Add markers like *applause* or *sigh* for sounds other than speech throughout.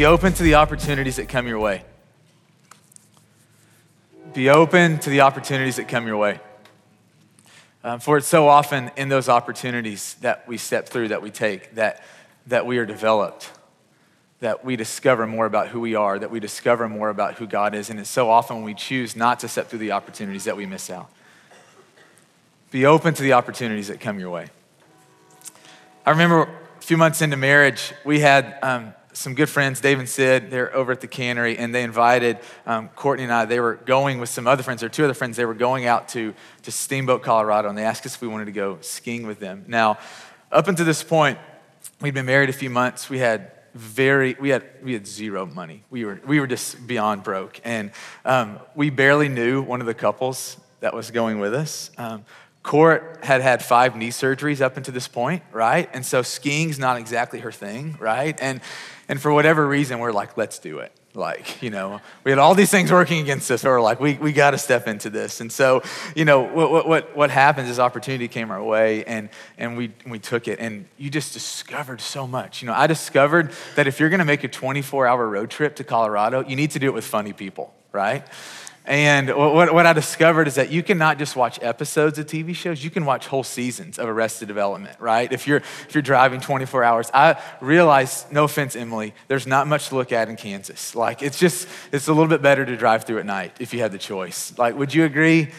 Be open to the opportunities that come your way. Be open to the opportunities that come your way. Um, for it's so often in those opportunities that we step through, that we take, that, that we are developed, that we discover more about who we are, that we discover more about who God is. And it's so often when we choose not to step through the opportunities that we miss out. Be open to the opportunities that come your way. I remember a few months into marriage, we had um, some good friends, Dave and Sid, they're over at the cannery, and they invited um, Courtney and I. They were going with some other friends, or two other friends. They were going out to, to Steamboat, Colorado, and they asked us if we wanted to go skiing with them. Now, up until this point, we'd been married a few months. We had very we had we had zero money we were we were just beyond broke and um, we barely knew one of the couples that was going with us um, Court had had five knee surgeries up until this point, right? And so skiing's not exactly her thing, right? And and for whatever reason, we're like, let's do it. Like, you know, we had all these things working against us. So we're like, we, we got to step into this. And so, you know, what, what, what happens is opportunity came our way and, and we, we took it. And you just discovered so much. You know, I discovered that if you're going to make a 24 hour road trip to Colorado, you need to do it with funny people, right? And what, what I discovered is that you cannot just watch episodes of TV shows, you can watch whole seasons of Arrested Development, right? If you're, if you're driving 24 hours. I realize, no offense, Emily, there's not much to look at in Kansas. Like, it's just, it's a little bit better to drive through at night if you had the choice. Like, would you agree?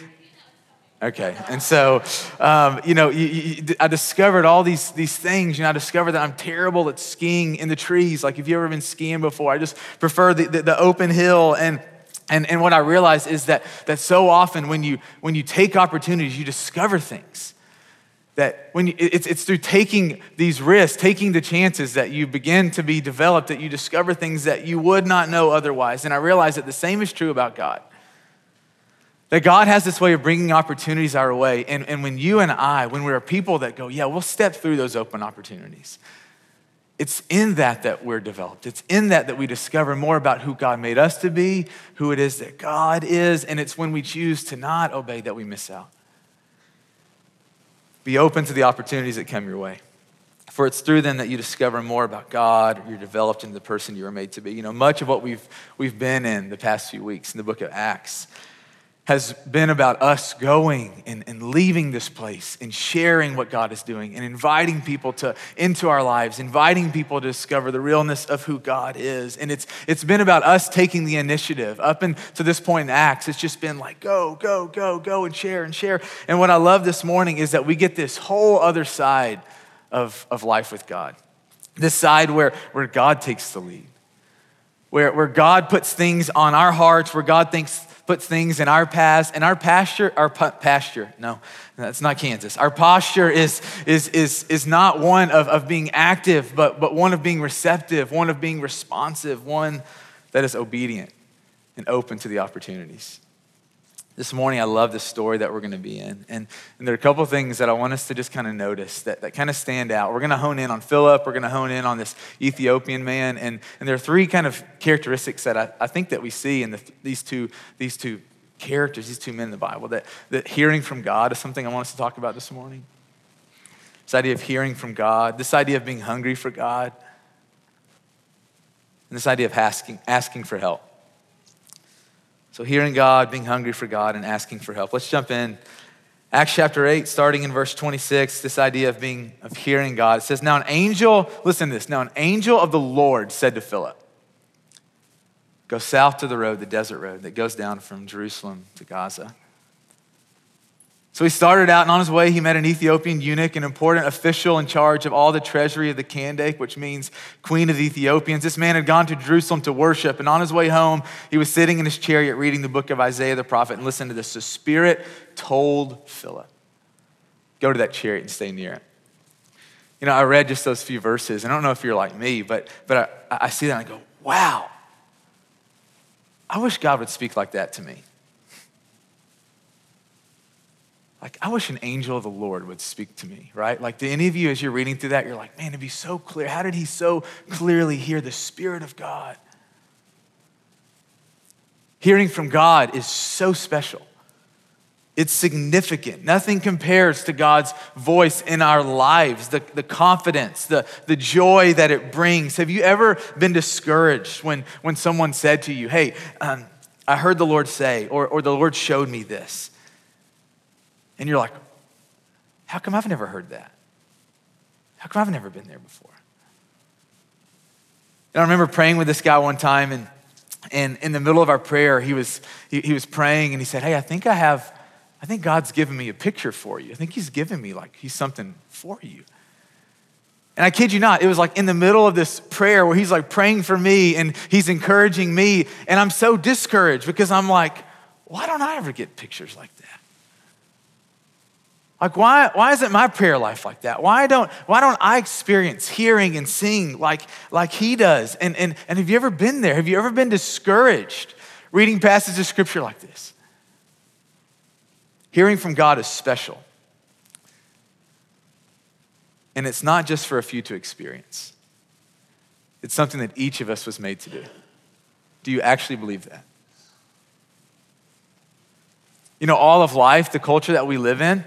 Okay, and so, um, you know, you, you, I discovered all these, these things. You know, I discovered that I'm terrible at skiing in the trees. Like, if you've ever been skiing before, I just prefer the, the, the open hill. And and, and what I realize is that, that so often when you, when you take opportunities, you discover things. That when you, it's, it's through taking these risks, taking the chances that you begin to be developed, that you discover things that you would not know otherwise. And I realize that the same is true about God. That God has this way of bringing opportunities our way. And, and when you and I, when we're people that go, yeah, we'll step through those open opportunities. It's in that that we're developed. It's in that that we discover more about who God made us to be, who it is that God is, and it's when we choose to not obey that we miss out. Be open to the opportunities that come your way. For it's through them that you discover more about God, you're developed into the person you were made to be. You know, much of what we've, we've been in the past few weeks in the book of Acts has been about us going and, and leaving this place and sharing what God is doing and inviting people to into our lives, inviting people to discover the realness of who God is. And it's it's been about us taking the initiative. Up and to this point in Acts, it's just been like go, go, go, go and share and share. And what I love this morning is that we get this whole other side of, of life with God. This side where, where God takes the lead. Where, where God puts things on our hearts, where God thinks puts things in our past and our pasture, our pasture, no, that's not Kansas. Our posture is, is, is, is not one of, of being active, but, but one of being receptive, one of being responsive, one that is obedient and open to the opportunities. This morning, I love the story that we're going to be in. And, and there are a couple things that I want us to just kind of notice that, that kind of stand out. We're going to hone in on Philip. We're going to hone in on this Ethiopian man. And, and there are three kind of characteristics that I, I think that we see in the, these, two, these two characters, these two men in the Bible, that, that hearing from God is something I want us to talk about this morning. This idea of hearing from God, this idea of being hungry for God, and this idea of asking, asking for help. So, hearing God, being hungry for God, and asking for help. Let's jump in. Acts chapter 8, starting in verse 26, this idea of being, of hearing God. It says, Now an angel, listen to this, now an angel of the Lord said to Philip, Go south to the road, the desert road that goes down from Jerusalem to Gaza. So he started out, and on his way, he met an Ethiopian eunuch, an important official in charge of all the treasury of the Kandake, which means queen of the Ethiopians. This man had gone to Jerusalem to worship, and on his way home, he was sitting in his chariot reading the book of Isaiah the prophet. And listen to this the Spirit told Philip, Go to that chariot and stay near it. You know, I read just those few verses. I don't know if you're like me, but, but I, I see that and I go, Wow, I wish God would speak like that to me. Like i wish an angel of the lord would speak to me right like do any of you as you're reading through that you're like man it'd be so clear how did he so clearly hear the spirit of god hearing from god is so special It's significant. Nothing compares to God's voice in our lives, the, the confidence, the, the joy that it brings. Have you ever been discouraged when, when someone said to you, Hey, um, I heard the Lord say, or, or the Lord showed me this? And you're like, How come I've never heard that? How come I've never been there before? And I remember praying with this guy one time, and, and in the middle of our prayer, he was, he, he was praying and he said, Hey, I think I have I think God's given me a picture for you. I think He's given me like He's something for you. And I kid you not, it was like in the middle of this prayer where He's like praying for me and He's encouraging me. And I'm so discouraged because I'm like, why don't I ever get pictures like that? Like, why, why isn't my prayer life like that? Why don't, why don't I experience hearing and seeing like, like he does? And, and, and have you ever been there? Have you ever been discouraged reading passages of scripture like this? Hearing from God is special. And it's not just for a few to experience, it's something that each of us was made to do. Do you actually believe that? You know, all of life, the culture that we live in,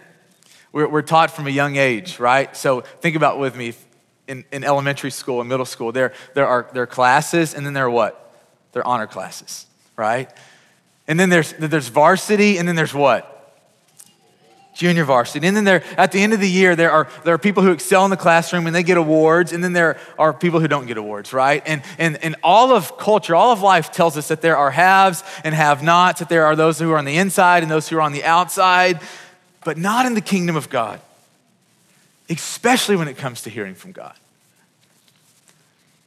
we're, we're taught from a young age, right? So think about with me in, in elementary school and middle school, there, there, are, there are classes, and then there are what? They're honor classes, right? And then there's, there's varsity, and then there's what? junior varsity. And then there, at the end of the year, there are, there are people who excel in the classroom and they get awards, and then there are people who don't get awards, right? And, and, and all of culture, all of life tells us that there are haves and have nots, that there are those who are on the inside and those who are on the outside, but not in the kingdom of God, especially when it comes to hearing from God.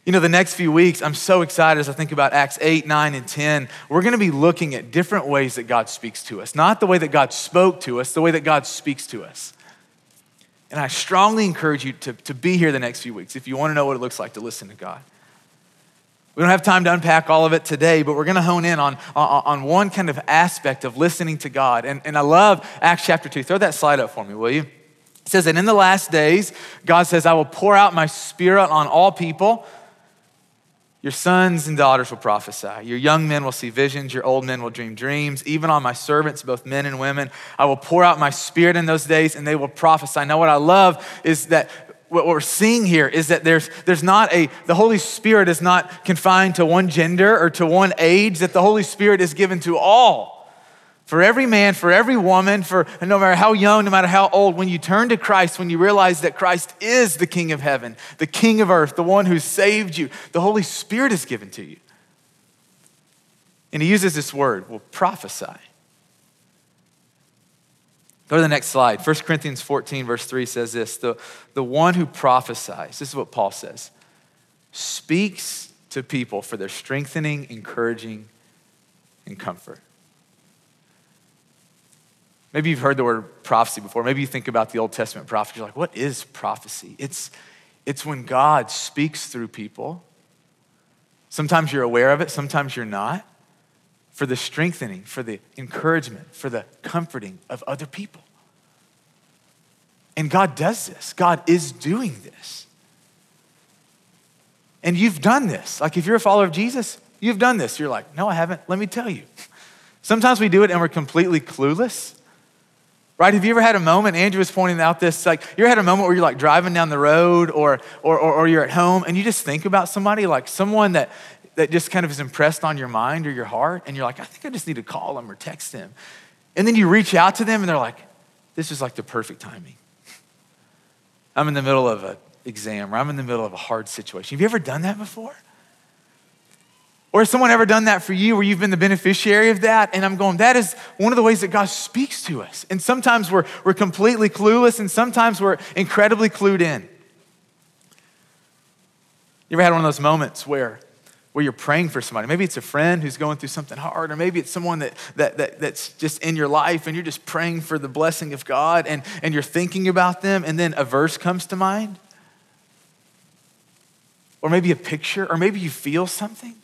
You know, the next few weeks, I'm so excited as I think about Acts 8, 9, and 10. We're going to be looking at different ways that God speaks to us. Not the way that God spoke to us, the way that God speaks to us. And I strongly encourage you to, to be here the next few weeks if you want to know what it looks like to listen to God. We don't have time to unpack all of it today, but we're going to hone in on, on, on one kind of aspect of listening to God. And, and I love Acts chapter 2. Throw that slide up for me, will you? It says that in the last days, God says, I will pour out my spirit on all people. Your sons and daughters will prophesy. Your young men will see visions. Your old men will dream dreams. Even on my servants, both men and women, I will pour out my spirit in those days and they will prophesy. Now, what I love is that what we're seeing here is that there's, there's not a, the Holy Spirit is not confined to one gender or to one age, that the Holy Spirit is given to all for every man, for every woman, for no matter how young, no matter how old, when you turn to Christ, when you realize that Christ is the King of heaven, the King of earth, the one who saved you, the Holy Spirit is given to you. And he uses this word, will prophesy. Go to the next slide. 1 Corinthians 14, verse 3 says this the, the one who prophesies, this is what Paul says, speaks to people for their strengthening, encouraging, and comfort. Maybe you've heard the word prophecy before. Maybe you think about the Old Testament prophet. You're like, what is prophecy? It's, it's when God speaks through people. Sometimes you're aware of it, sometimes you're not. For the strengthening, for the encouragement, for the comforting of other people. And God does this. God is doing this. And you've done this. Like if you're a follower of Jesus, you've done this. You're like, no, I haven't. Let me tell you. *laughs* Sometimes we do it and we're completely clueless. Right? Have you ever had a moment, Andrew was pointing out this, like, you ever had a moment where you're like driving down the road or, or, or, or, you're at home and you just think about somebody, like someone that, that just kind of is impressed on your mind or your heart, and you're like, I think I just need to call them or text them. And then you reach out to them and they're like, this is like the perfect timing. I'm in the middle of an exam or I'm in the middle of a hard situation. Have you ever done that before? Or has someone ever done that for you where you've been the beneficiary of that? And I'm going, that is one of the ways that God speaks to us. And sometimes we're, we're completely clueless, and sometimes we're incredibly clued in. You ever had one of those moments where, where you're praying for somebody? Maybe it's a friend who's going through something hard, or maybe it's someone that, that, that, that's just in your life and you're just praying for the blessing of God and, and you're thinking about them, and then a verse comes to mind. Or maybe a picture, or maybe you feel something.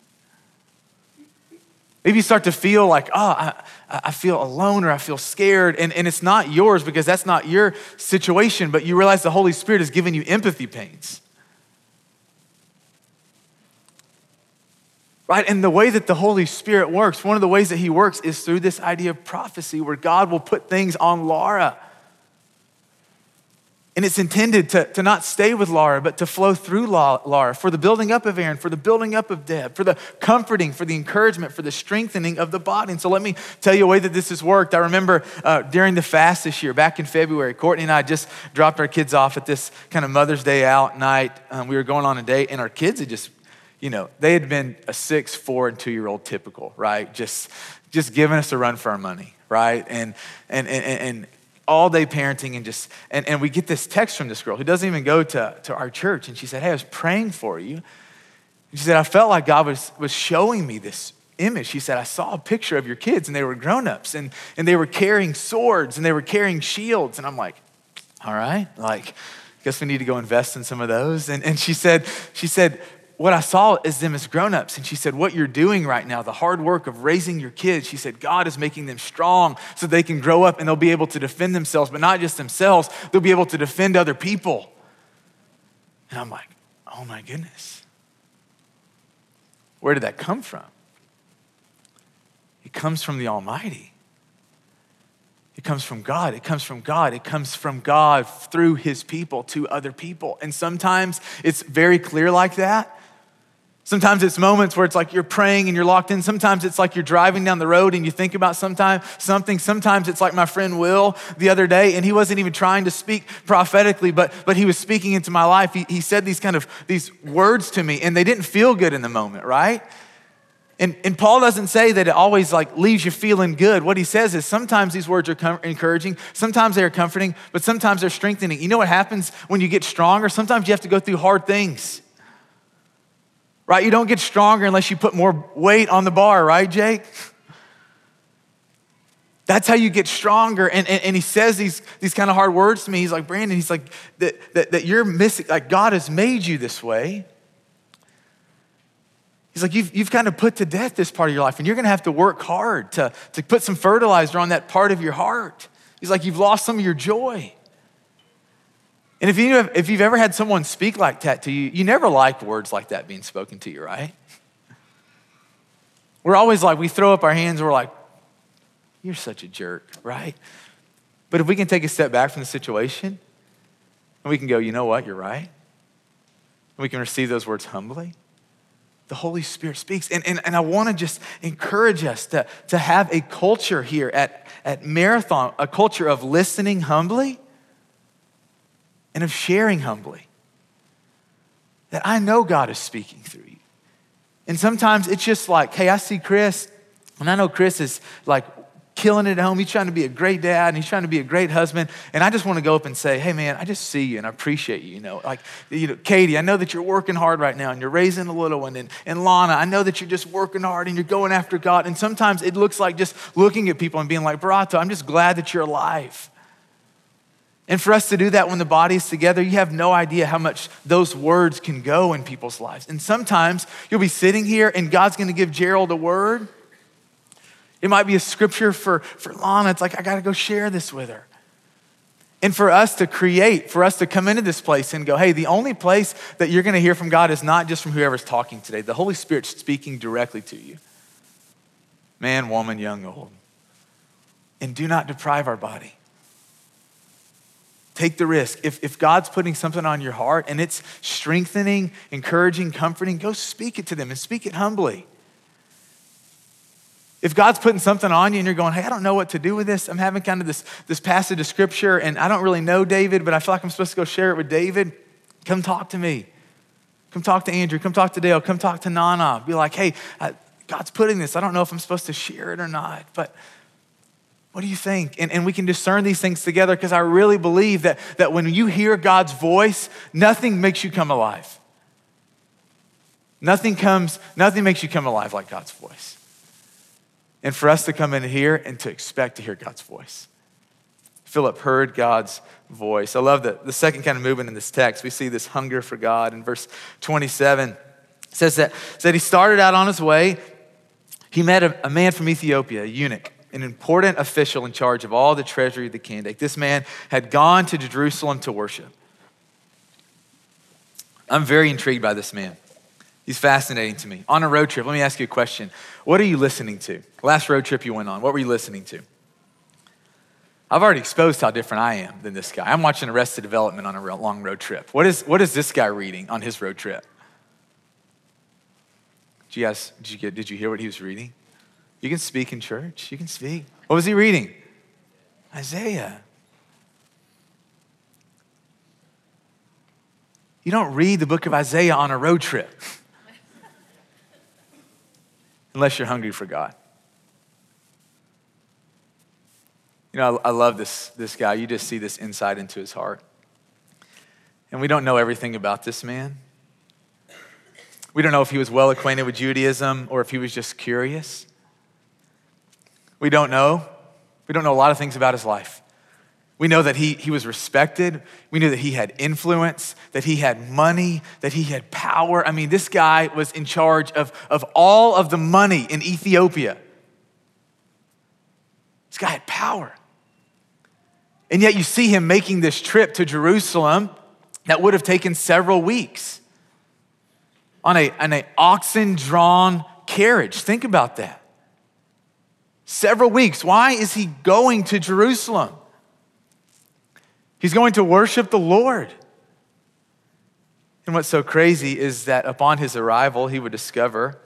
Maybe you start to feel like, oh, I, I feel alone or I feel scared. And, and it's not yours because that's not your situation, but you realize the Holy Spirit has given you empathy pains. Right? And the way that the Holy Spirit works, one of the ways that He works is through this idea of prophecy, where God will put things on Laura and it's intended to, to not stay with Laura, but to flow through Laura for the building up of Aaron, for the building up of Deb, for the comforting, for the encouragement, for the strengthening of the body. And so let me tell you a way that this has worked. I remember uh, during the fast this year, back in February, Courtney and I just dropped our kids off at this kind of Mother's Day out night. Um, we were going on a date, and our kids had just, you know, they had been a six, four, and two year old typical, right? Just, just giving us a run for our money, right? And, and, and, and all day parenting and just, and, and we get this text from this girl who doesn't even go to, to our church. And she said, Hey, I was praying for you. And she said, I felt like God was, was showing me this image. She said, I saw a picture of your kids and they were grown-ups and, and they were carrying swords and they were carrying shields. And I'm like, all right, like, guess we need to go invest in some of those. And, and she said, she said, what I saw is them as grown-ups. And she said, what you're doing right now, the hard work of raising your kids, she said, God is making them strong so they can grow up and they'll be able to defend themselves, but not just themselves, they'll be able to defend other people. And I'm like, oh my goodness. Where did that come from? It comes from the Almighty. It comes from God. It comes from God. It comes from God through his people to other people. And sometimes it's very clear like that. Sometimes it's moments where it's like you're praying and you're locked in. Sometimes it's like you're driving down the road and you think about sometime something. Sometimes it's like my friend Will the other day, and he wasn't even trying to speak prophetically, but, but he was speaking into my life. He, he said these kind of these words to me, and they didn't feel good in the moment, right? And, and Paul doesn't say that it always like leaves you feeling good. What he says is sometimes these words are com- encouraging, sometimes they are comforting, but sometimes they're strengthening. You know what happens when you get stronger? Sometimes you have to go through hard things right? You don't get stronger unless you put more weight on the bar, right, Jake? That's how you get stronger. And, and, and, he says these, these kind of hard words to me. He's like, Brandon, he's like, that, that, that you're missing, like, God has made you this way. He's like, you've, you've kind of put to death this part of your life, and you're going to have to work hard to, to put some fertilizer on that part of your heart. He's like, you've lost some of your joy. And if, you if you've ever had someone speak like that to you, you never like words like that being spoken to you, right? We're always like, we throw up our hands and we're like, you're such a jerk, right? But if we can take a step back from the situation and we can go, you know what, you're right. And we can receive those words humbly. The Holy Spirit speaks. And, and, and I want to just encourage us to, to have a culture here at, at Marathon, a culture of listening humbly and of sharing humbly. That I know God is speaking through you. And sometimes it's just like, hey, I see Chris, and I know Chris is like killing it at home. He's trying to be a great dad and he's trying to be a great husband. And I just want to go up and say, hey, man, I just see you and I appreciate you. You know, like, you know, Katie, I know that you're working hard right now and you're raising a little one. And, and Lana, I know that you're just working hard and you're going after God. And sometimes it looks like just looking at people and being like, Barato, I'm just glad that you're alive. And for us to do that when the body is together, you have no idea how much those words can go in people's lives. And sometimes you'll be sitting here and God's gonna give Gerald a word. It might be a scripture for, for Lana. It's like, I gotta go share this with her. And for us to create, for us to come into this place and go, hey, the only place that you're gonna hear from God is not just from whoever's talking today. The Holy Spirit's speaking directly to you. Man, woman, young, old. And do not deprive our body. Take the risk. If, if God's putting something on your heart and it's strengthening, encouraging, comforting, go speak it to them and speak it humbly. If God's putting something on you and you're going, hey, I don't know what to do with this, I'm having kind of this, this passage of scripture and I don't really know David, but I feel like I'm supposed to go share it with David, come talk to me. Come talk to Andrew. Come talk to Dale. Come talk to Nana. Be like, hey, God's putting this. I don't know if I'm supposed to share it or not, but what do you think? And, and we can discern these things together because I really believe that, that when you hear God's voice, nothing makes you come alive. Nothing comes, nothing makes you come alive like God's voice. And for us to come in here and to expect to hear God's voice. Philip heard God's voice. I love the, the second kind of movement in this text. We see this hunger for God in verse 27. It says that, says he started out on his way. He met a, a man from Ethiopia, a eunuch an important official in charge of all the treasury of the Kandake. This man had gone to Jerusalem to worship. I'm very intrigued by this man. He's fascinating to me. On a road trip, let me ask you a question. What are you listening to? Last road trip you went on, what were you listening to? I've already exposed how different I am than this guy. I'm watching Arrested Development on a long road trip. What is, what is this guy reading on his road trip? Did you guys, did you, get, did you hear what he was reading? You can speak in church. You can speak. What was he reading? Isaiah. You don't read the book of Isaiah on a road trip *laughs* unless you're hungry for God. You know, I, I, love this, this guy. You just see this insight into his heart. And we don't know everything about this man. We don't know if he was well acquainted with Judaism or if he was just curious. We don't know. We don't know a lot of things about his life. We know that he, he was respected. We knew that he had influence, that he had money, that he had power. I mean, this guy was in charge of, of all of the money in Ethiopia. This guy had power. And yet you see him making this trip to Jerusalem that would have taken several weeks on a, on a oxen drawn carriage. Think about that. Several weeks. Why is he going to Jerusalem? He's going to worship the Lord. And what's so crazy is that upon his arrival, he would discover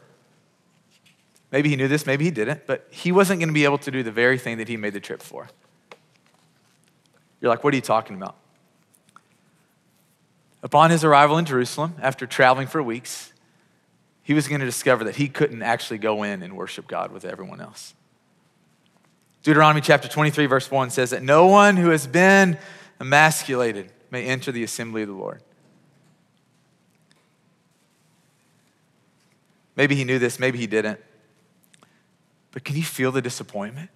maybe he knew this, maybe he didn't, but he wasn't going to be able to do the very thing that he made the trip for. You're like, what are you talking about? Upon his arrival in Jerusalem, after traveling for weeks, he was going to discover that he couldn't actually go in and worship God with everyone else. Deuteronomy chapter 23, verse 1 says that no one who has been emasculated may enter the assembly of the Lord. Maybe he knew this, maybe he didn't. But can you feel the disappointment?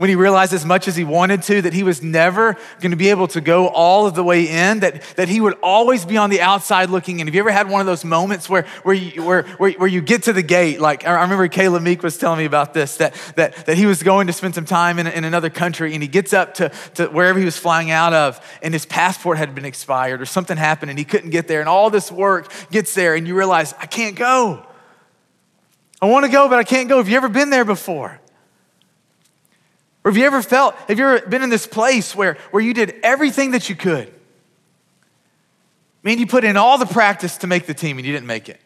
When he realized as much as he wanted to that he was never going to be able to go all of the way in, that, that he would always be on the outside looking in. Have you ever had one of those moments where, where, you, where, where, where you get to the gate? Like, I remember Caleb Meek was telling me about this, that, that, that he was going to spend some time in, in another country and he gets up to, to wherever he was flying out of and his passport had been expired or something happened and he couldn't get there and all this work gets there and you realize, I can't go. I want to go, but I can't go. Have you ever been there before? Or have you ever felt, have you ever been in this place where, where you did everything that you could? I mean, you put in all the practice to make the team and you didn't make it.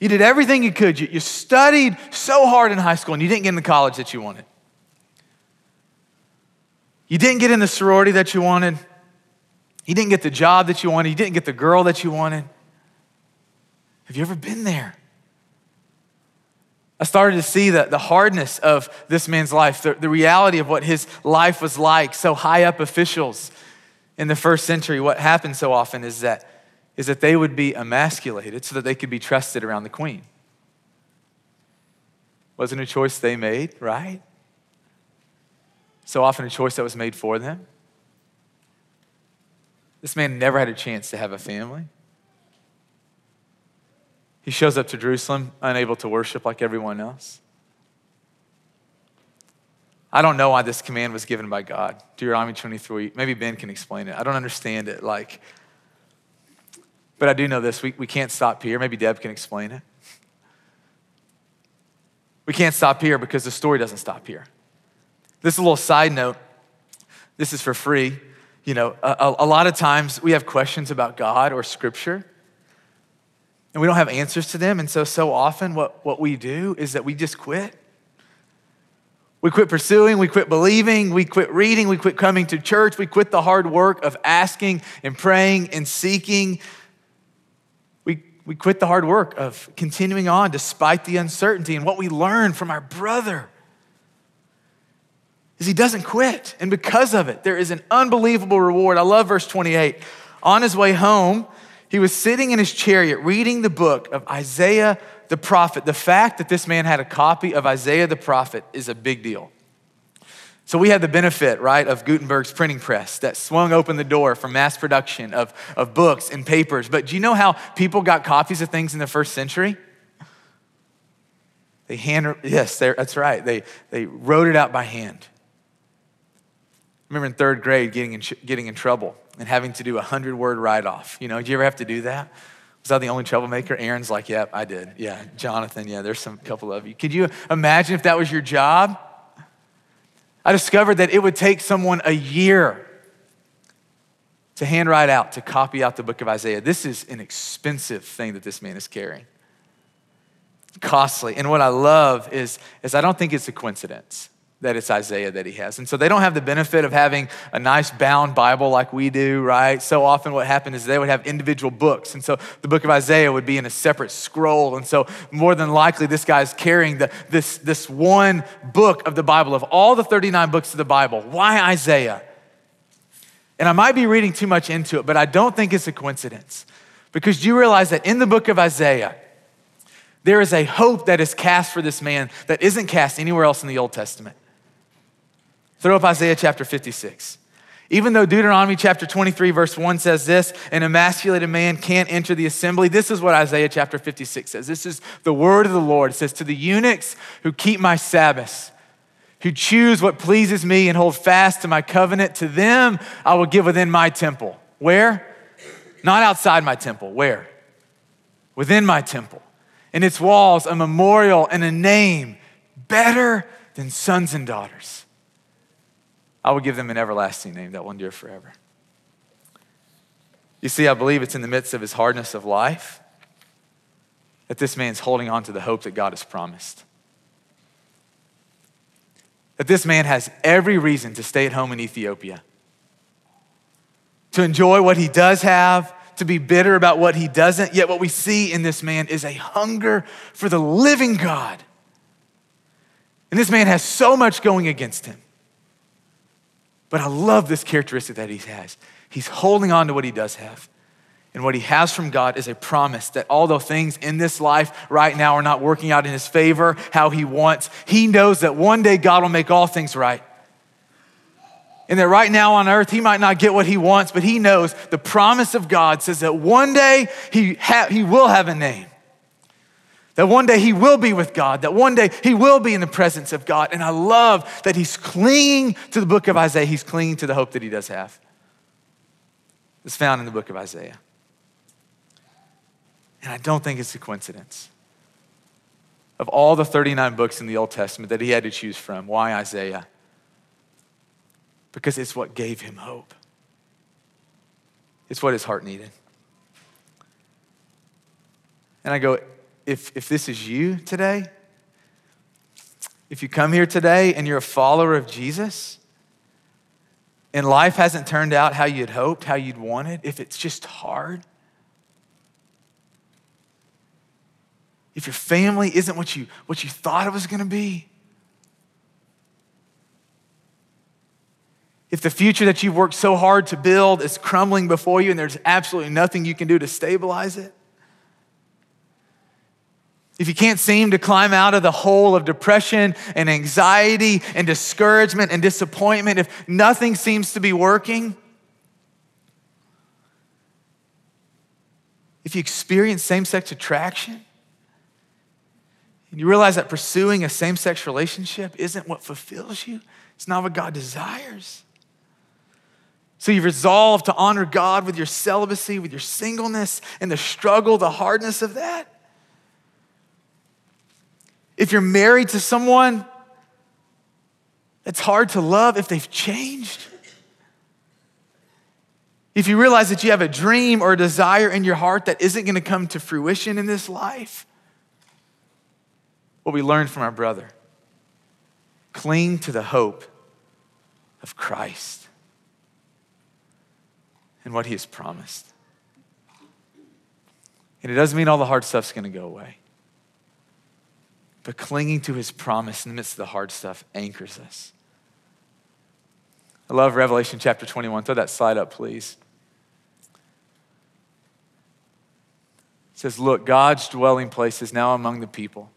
You did everything you could. You, you studied so hard in high school and you didn't get in the college that you wanted. You didn't get in the sorority that you wanted. You didn't get the job that you wanted. You didn't get the girl that you wanted. Have you ever been there? I started to see the, the hardness of this man's life, the, the reality of what his life was like. So, high up officials in the first century, what happened so often is that, is that they would be emasculated so that they could be trusted around the queen. Wasn't a choice they made, right? So often a choice that was made for them. This man never had a chance to have a family. He shows up to Jerusalem unable to worship like everyone else. I don't know why this command was given by God. Deuteronomy 23. Maybe Ben can explain it. I don't understand it. Like, but I do know this. We, we can't stop here. Maybe Deb can explain it. We can't stop here because the story doesn't stop here. This is a little side note. This is for free. You know, a, a lot of times we have questions about God or scripture and we don't have answers to them. And so, so often, what, what we do is that we just quit. We quit pursuing, we quit believing, we quit reading, we quit coming to church, we quit the hard work of asking and praying and seeking. We, we quit the hard work of continuing on despite the uncertainty. And what we learn from our brother is he doesn't quit. And because of it, there is an unbelievable reward. I love verse 28. On his way home, he was sitting in his chariot reading the book of Isaiah the prophet. The fact that this man had a copy of Isaiah the prophet is a big deal. So we had the benefit, right, of Gutenberg's printing press that swung open the door for mass production of, of books and papers. But do you know how people got copies of things in the first century? They hand, yes, that's right. They, they wrote it out by hand. I remember in third grade getting in, getting in trouble and having to do a hundred word write off. You know, did you ever have to do that? Was I the only troublemaker? Aaron's like, yep, I did. Yeah, Jonathan, yeah, there's some couple of you. Could you imagine if that was your job? I discovered that it would take someone a year to handwrite out, to copy out the book of Isaiah. This is an expensive thing that this man is carrying. Costly. And what I love is, is I don't think it's a coincidence that it's Isaiah that he has. And so they don't have the benefit of having a nice bound Bible like we do, right? So often what happened is they would have individual books. And so the book of Isaiah would be in a separate scroll. And so more than likely this guy's carrying the, this, this one book of the Bible, of all the 39 books of the Bible. Why Isaiah? And I might be reading too much into it, but I don't think it's a coincidence. Because you realize that in the book of Isaiah, there is a hope that is cast for this man that isn't cast anywhere else in the Old Testament. Throw up Isaiah chapter 56. Even though Deuteronomy chapter 23, verse 1 says this, an emasculated man can't enter the assembly, this is what Isaiah chapter 56 says. This is the word of the Lord. It says, To the eunuchs who keep my Sabbaths, who choose what pleases me and hold fast to my covenant, to them I will give within my temple. Where? Not outside my temple. Where? Within my temple. In its walls, a memorial and a name better than sons and daughters. I will give them an everlasting name that will endure forever. You see, I believe it's in the midst of his hardness of life that this man's holding on to the hope that God has promised. That this man has every reason to stay at home in Ethiopia, to enjoy what he does have, to be bitter about what he doesn't. Yet, what we see in this man is a hunger for the living God. And this man has so much going against him. But I love this characteristic that he has. He's holding on to what he does have. And what he has from God is a promise that although things in this life right now are not working out in his favor, how he wants, he knows that one day God will make all things right. And that right now on earth, he might not get what he wants, but he knows the promise of God says that one day he, ha- he will have a name. That one day he will be with God, that one day he will be in the presence of God. And I love that he's clinging to the book of Isaiah. He's clinging to the hope that he does have. It's found in the book of Isaiah. And I don't think it's a coincidence. Of all the 39 books in the Old Testament that he had to choose from, why Isaiah? Because it's what gave him hope, it's what his heart needed. And I go, if, if this is you today, if you come here today and you're a follower of Jesus, and life hasn't turned out how you'd hoped, how you'd wanted, if it's just hard, if your family isn't what you, what you thought it was going to be, if the future that you've worked so hard to build is crumbling before you and there's absolutely nothing you can do to stabilize it, if you can't seem to climb out of the hole of depression and anxiety and discouragement and disappointment, if nothing seems to be working, if you experience same sex attraction, and you realize that pursuing a same sex relationship isn't what fulfills you, it's not what God desires. So you've resolved to honor God with your celibacy, with your singleness, and the struggle, the hardness of that. If you're married to someone that's hard to love, if they've changed, if you realize that you have a dream or a desire in your heart that isn't going to come to fruition in this life, what we learned from our brother cling to the hope of Christ and what he has promised. And it doesn't mean all the hard stuff's going to go away. But clinging to his promise in the midst of the hard stuff anchors us. I love Revelation chapter 21. Throw that slide up, please. It says, Look, God's dwelling place is now among the people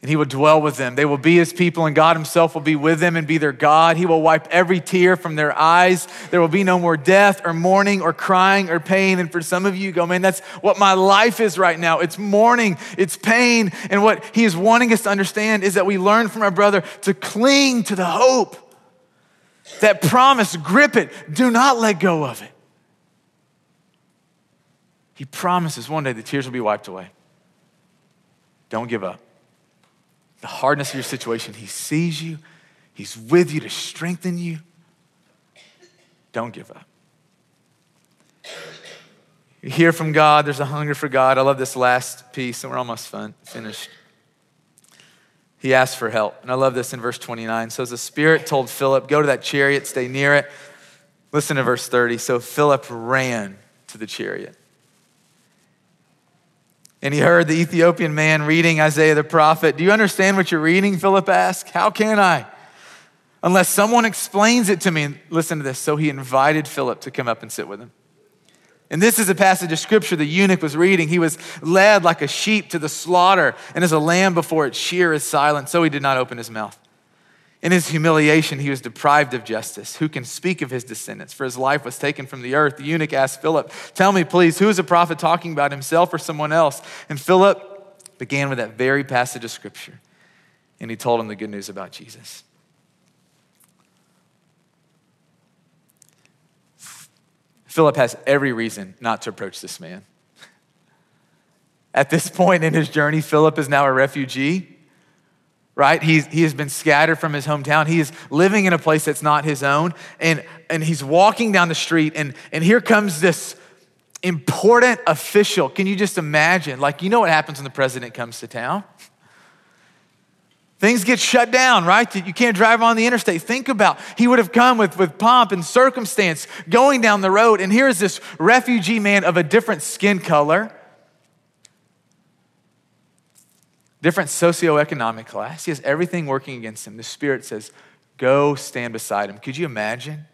and he will dwell with them. They will be his people, and God himself will be with them and be their God. He will wipe every tear from their eyes. There will be no more death or mourning or crying or pain. And for some of you, go, man, that's what my life is right now. It's mourning, it's pain. And what he is wanting us to understand is that we learn from our brother to cling to the hope That promise, grip it. Do not let go of it. He promises one day the tears will be wiped away. Don't give up. The hardness of your situation, He sees you, He's with you to strengthen you. Don't give up. You hear from God, there's a hunger for God. I love this last piece, and we're almost fun, finished. He asked for help. And I love this in verse 29. So the Spirit told Philip, Go to that chariot, stay near it. Listen to verse 30. So Philip ran to the chariot. And he heard the Ethiopian man reading Isaiah the prophet. Do you understand what you're reading? Philip asked. How can I? Unless someone explains it to me. Listen to this. So he invited Philip to come up and sit with him. And this is a passage of scripture the eunuch was reading. He was led like a sheep to the slaughter, and as a lamb before its shear is silent, so he did not open his mouth. In his humiliation, he was deprived of justice. Who can speak of his descendants? For his life was taken from the earth. The eunuch asked Philip, Tell me, please, who is a prophet talking about himself or someone else? And Philip began with that very passage of scripture, and he told him the good news about Jesus. Philip has every reason not to approach this man. At this point in his journey, Philip is now a refugee right? He's, he has been scattered from his hometown. He is living in a place that's not his own. And, and he's walking down the street, and, and here comes this important official. Can you just imagine? Like, you know what happens when the president comes to town? Things get shut down, right? You can't drive on the interstate. Think about, he would have come with, with pomp and circumstance going down the road, and here's this refugee man of a different skin color different socioeconomic class. He has everything working against him. The Spirit says, Go stand beside him. Could you imagine?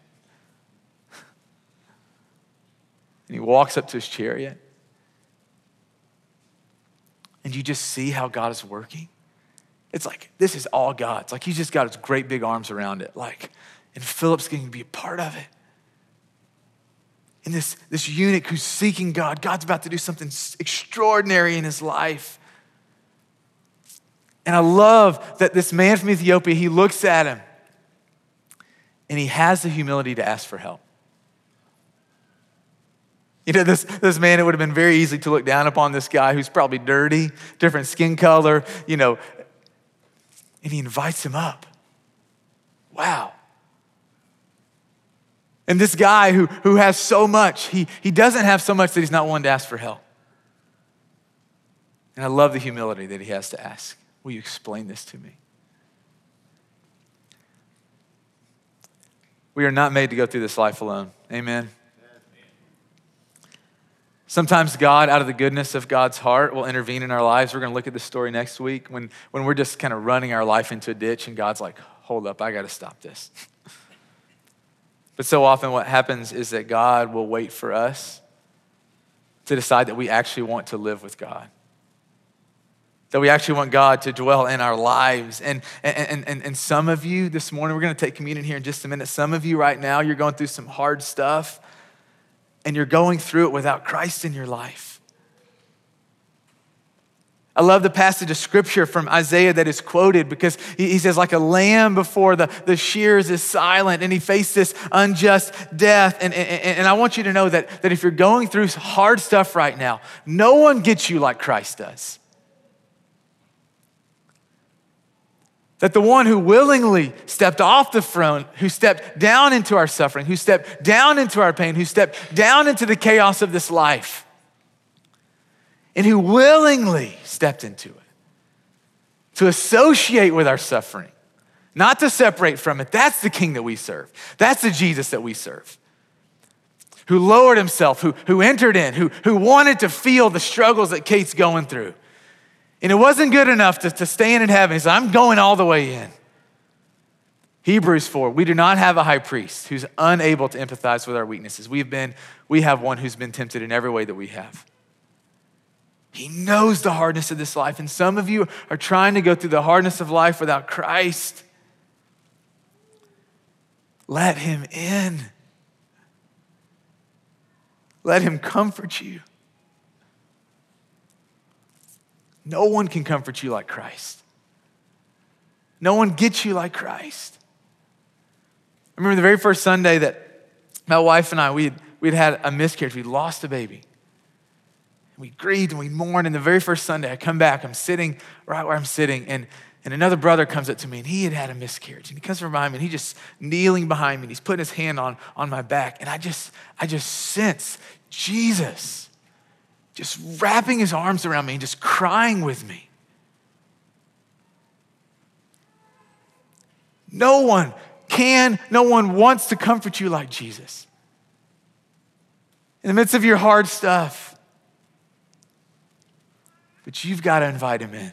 And he walks up to his chariot. And you just see how God is working. It's like, this is all God. It's like he's just got his great big arms around it. Like, and Philip's going to be a part of it. And this, this eunuch who's seeking God, God's about to do something extraordinary in his life. And I love that this man from Ethiopia, he looks at him and he has the humility to ask for help. You know, this, this man, it would have been very easy to look down upon this guy who's probably dirty, different skin color, you know, and he invites him up. Wow. And this guy who, who has so much, he, he doesn't have so much that he's not willing to ask for help. And I love the humility that he has to ask. Will you explain this to me? We are not made to go through this life alone. Amen. Sometimes God, out of the goodness of God's heart, will intervene in our lives. We're going to look at this story next week when, when we're just kind of running our life into a ditch and God's like, hold up, I got to stop this. *laughs* but so often, what happens is that God will wait for us to decide that we actually want to live with God that we actually want God to dwell in our lives. And, and, and, and some of you this morning, we're going to take communion here in just a minute. Some of you right now, you're going through some hard stuff and you're going through it without Christ in your life. I love the passage of scripture from Isaiah that is quoted because he, says, like a lamb before the, the shears is silent, and he faced this unjust death. And, and, and I want you to know that, that if you're going through hard stuff right now, no one gets you like Christ does. That the one who willingly stepped off the throne, who stepped down into our suffering, who stepped down into our pain, who stepped down into the chaos of this life, and who willingly stepped into it to associate with our suffering, not to separate from it. That's the king that we serve. That's the Jesus that we serve. Who lowered himself, who, who entered in, who, who wanted to feel the struggles that Kate's going through and it wasn't good enough to, to stand in heaven. He said, I'm going all the way in. Hebrews 4, we do not have a high priest who's unable to empathize with our weaknesses. We've been, we have one who's been tempted in every way that we have. He knows the hardness of this life. And some of you are trying to go through the hardness of life without Christ. Let him in. Let him comfort you. No one can comfort you like Christ. No one gets you like Christ. I remember the very first Sunday that my wife and I, we'd, we'd had a miscarriage. We lost a baby. We grieved and we mourned. And the very first Sunday, I come back, I'm sitting right where I'm sitting, and, and another brother comes up to me, and he had had a miscarriage. And he comes from behind me, and he's just kneeling behind me, and he's putting his hand on, on my back. And I just, I just sense Jesus just wrapping his arms around me and just crying with me. No one can, no one wants to comfort you like Jesus. In the midst of your hard stuff, but you've got to invite him in.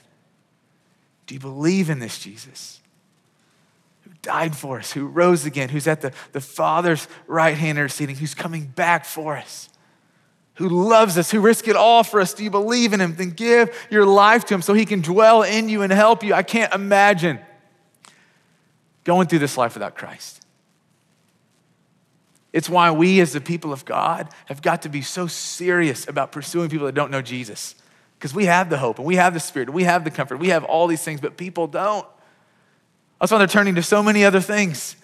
Do you believe in this Jesus? Who died for us, who rose again, who's at the, the Father's right hand interceding, who's coming back for us, who loves us, who risked it all for us. Do you believe in him? Then give your life to him so he can dwell in you and help you. I can't imagine going through this life without Christ. It's why we, as the people of God, have got to be so serious about pursuing people that don't know Jesus. Because we have the hope and we have the spirit, and we have the comfort, we have all these things, but people don't. That's why they're turning to so many other things.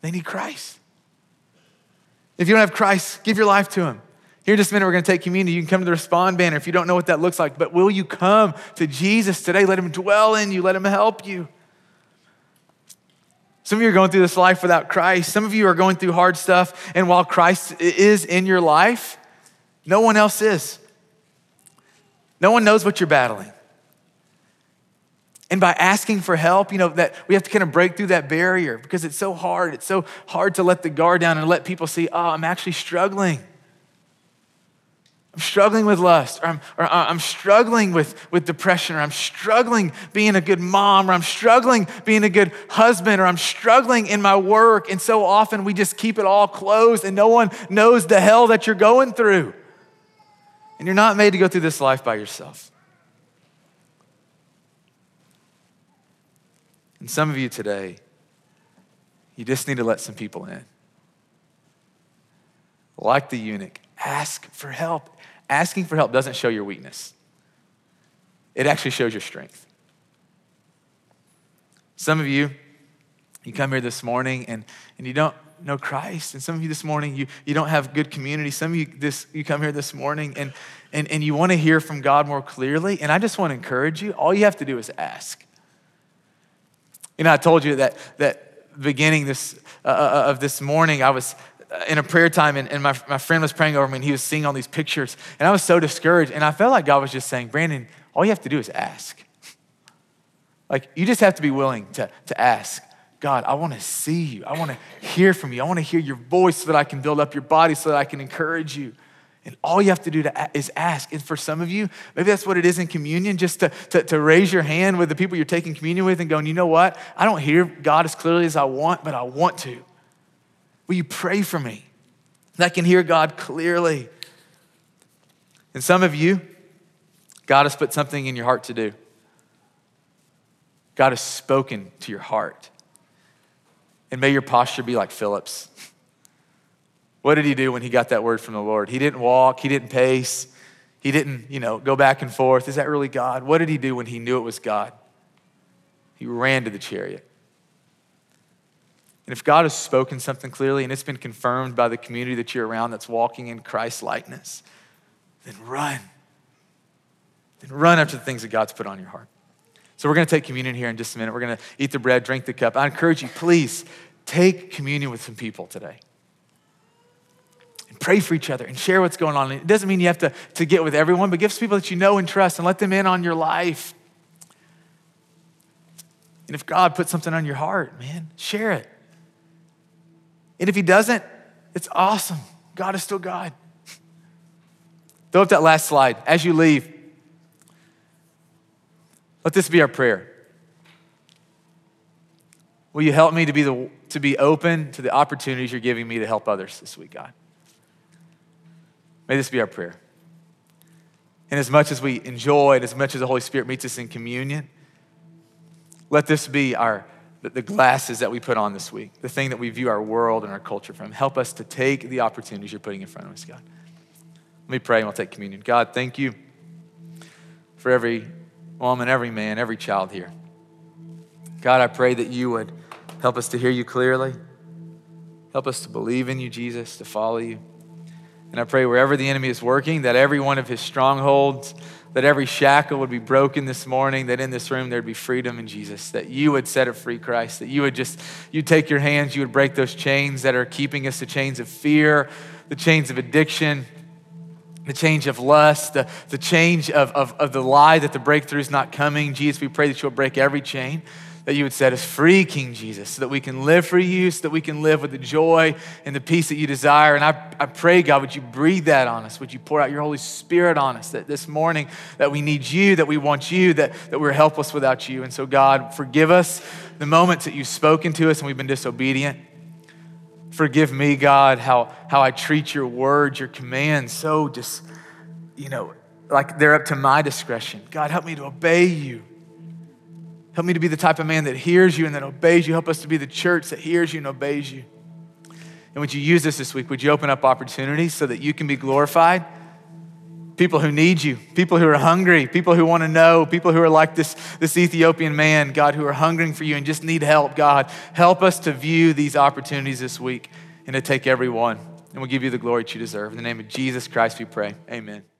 They need Christ. If you don't have Christ, give your life to Him. Here in just a minute, we're going to take communion. You can come to the respond banner if you don't know what that looks like. But will you come to Jesus today? Let Him dwell in you, let Him help you. Some of you are going through this life without Christ. Some of you are going through hard stuff. And while Christ is in your life, no one else is. No one knows what you're battling. And by asking for help, you know, that we have to kind of break through that barrier because it's so hard. It's so hard to let the guard down and let people see, oh, I'm actually struggling. I'm struggling with lust, or I'm, or uh, I'm struggling with, with depression, or I'm struggling being a good mom, or I'm struggling being a good husband, or I'm struggling in my work. And so often we just keep it all closed and no one knows the hell that you're going through. And you're not made to go through this life by yourself. And some of you today, you just need to let some people in. Like the eunuch, ask for help. Asking for help doesn't show your weakness, it actually shows your strength. Some of you, you come here this morning and, and you don't know Christ. And some of you this morning, you, you don't have good community. Some of you, this, you come here this morning and, and, and you want to hear from God more clearly. And I just want to encourage you all you have to do is ask. You know, I told you that, that beginning this, uh, uh of this morning, I was in a prayer time and, and my, my friend was praying over me and he was seeing all these pictures and i was so discouraged and i felt like god was just saying brandon all you have to do is ask. Like you just have to be willing to, to ask god i want to see you. I want to hear from you. I want to hear your voice so that i can build up your body so that i can encourage you and all you have to do to, is ask. And for some of you, maybe that's what it is in communion, just to, to, to, raise your hand with the people you're taking communion with and going, you know what? I don't hear God as clearly as I want, but I want to. Will you pray for me? That I can hear God clearly. And some of you, God has put something in your heart to do. God has spoken to your heart. And may your posture be like Philip's. *laughs* What did he do when he got that word from the Lord? He didn't walk, he didn't pace, he didn't, you know, go back and forth. Is that really God? What did he do when he knew it was God? He ran to the chariot. And if God has spoken something clearly and it's been confirmed by the community that you're around that's walking in Christ likeness, then run. Then run after the things that God's put on your heart. So we're going to take communion here in just a minute. We're going to eat the bread, drink the cup. I encourage you, please take communion with some people today. Pray for each other and share what's going on. It doesn't mean you have to, to get with everyone, but give people that you know and trust and let them in on your life. And if God put something on your heart, man, share it. And if he doesn't, it's awesome. God is still God. Throw up that last slide. As you leave, let this be our prayer. Will you help me to be, the, to be open to the opportunities you're giving me to help others this week, God? May this be our prayer. And as much as we enjoy and as much as the Holy Spirit meets us in communion, let this be our the, glasses that we put on this week, the thing that we view our world and our culture from. Help us to take the opportunities you're putting in front of us, God. Let me pray and we'll take communion. God, thank you for every woman, every man, every child here. God, I pray that you would Help us to hear you clearly. Help us to believe in you, Jesus, to follow you. And I pray wherever the enemy is working, that every one of his strongholds, that every shackle would be broken this morning, that in this room there'd be freedom in Jesus, that you would set it free, Christ, that you would just, you'd take your hands, you would break those chains that are keeping us, the chains of fear, the chains of addiction, the change of lust, the, the change of, of, of the lie that the breakthrough is not coming. Jesus, we pray that you'll break every chain that you would set us free, King Jesus, so that we can live for you, so that we can live with the joy and the peace that you desire. And I, I pray, God, would you breathe that on us? Would you pour out your Holy Spirit on us that this morning that we need you, that we want you, that, that we're helpless without you. And so, God, forgive us the moments that you've spoken to us and we've been disobedient. Forgive me, God, how, how I treat your words, your commands so just, you know, like they're up to my discretion. God, help me to obey you. Help me to be the type of man that hears you and that obeys you. Help us to be the church that hears you and obeys you. And would you use this this week? Would you open up opportunities so that you can be glorified? People who need you, people who are hungry, people who want to know, people who are like this, this Ethiopian man, God, who are hungering for you and just need help, God. Help us to view these opportunities this week and to take every one. And we'll give you the glory that you deserve. In the name of Jesus Christ, we pray. Amen.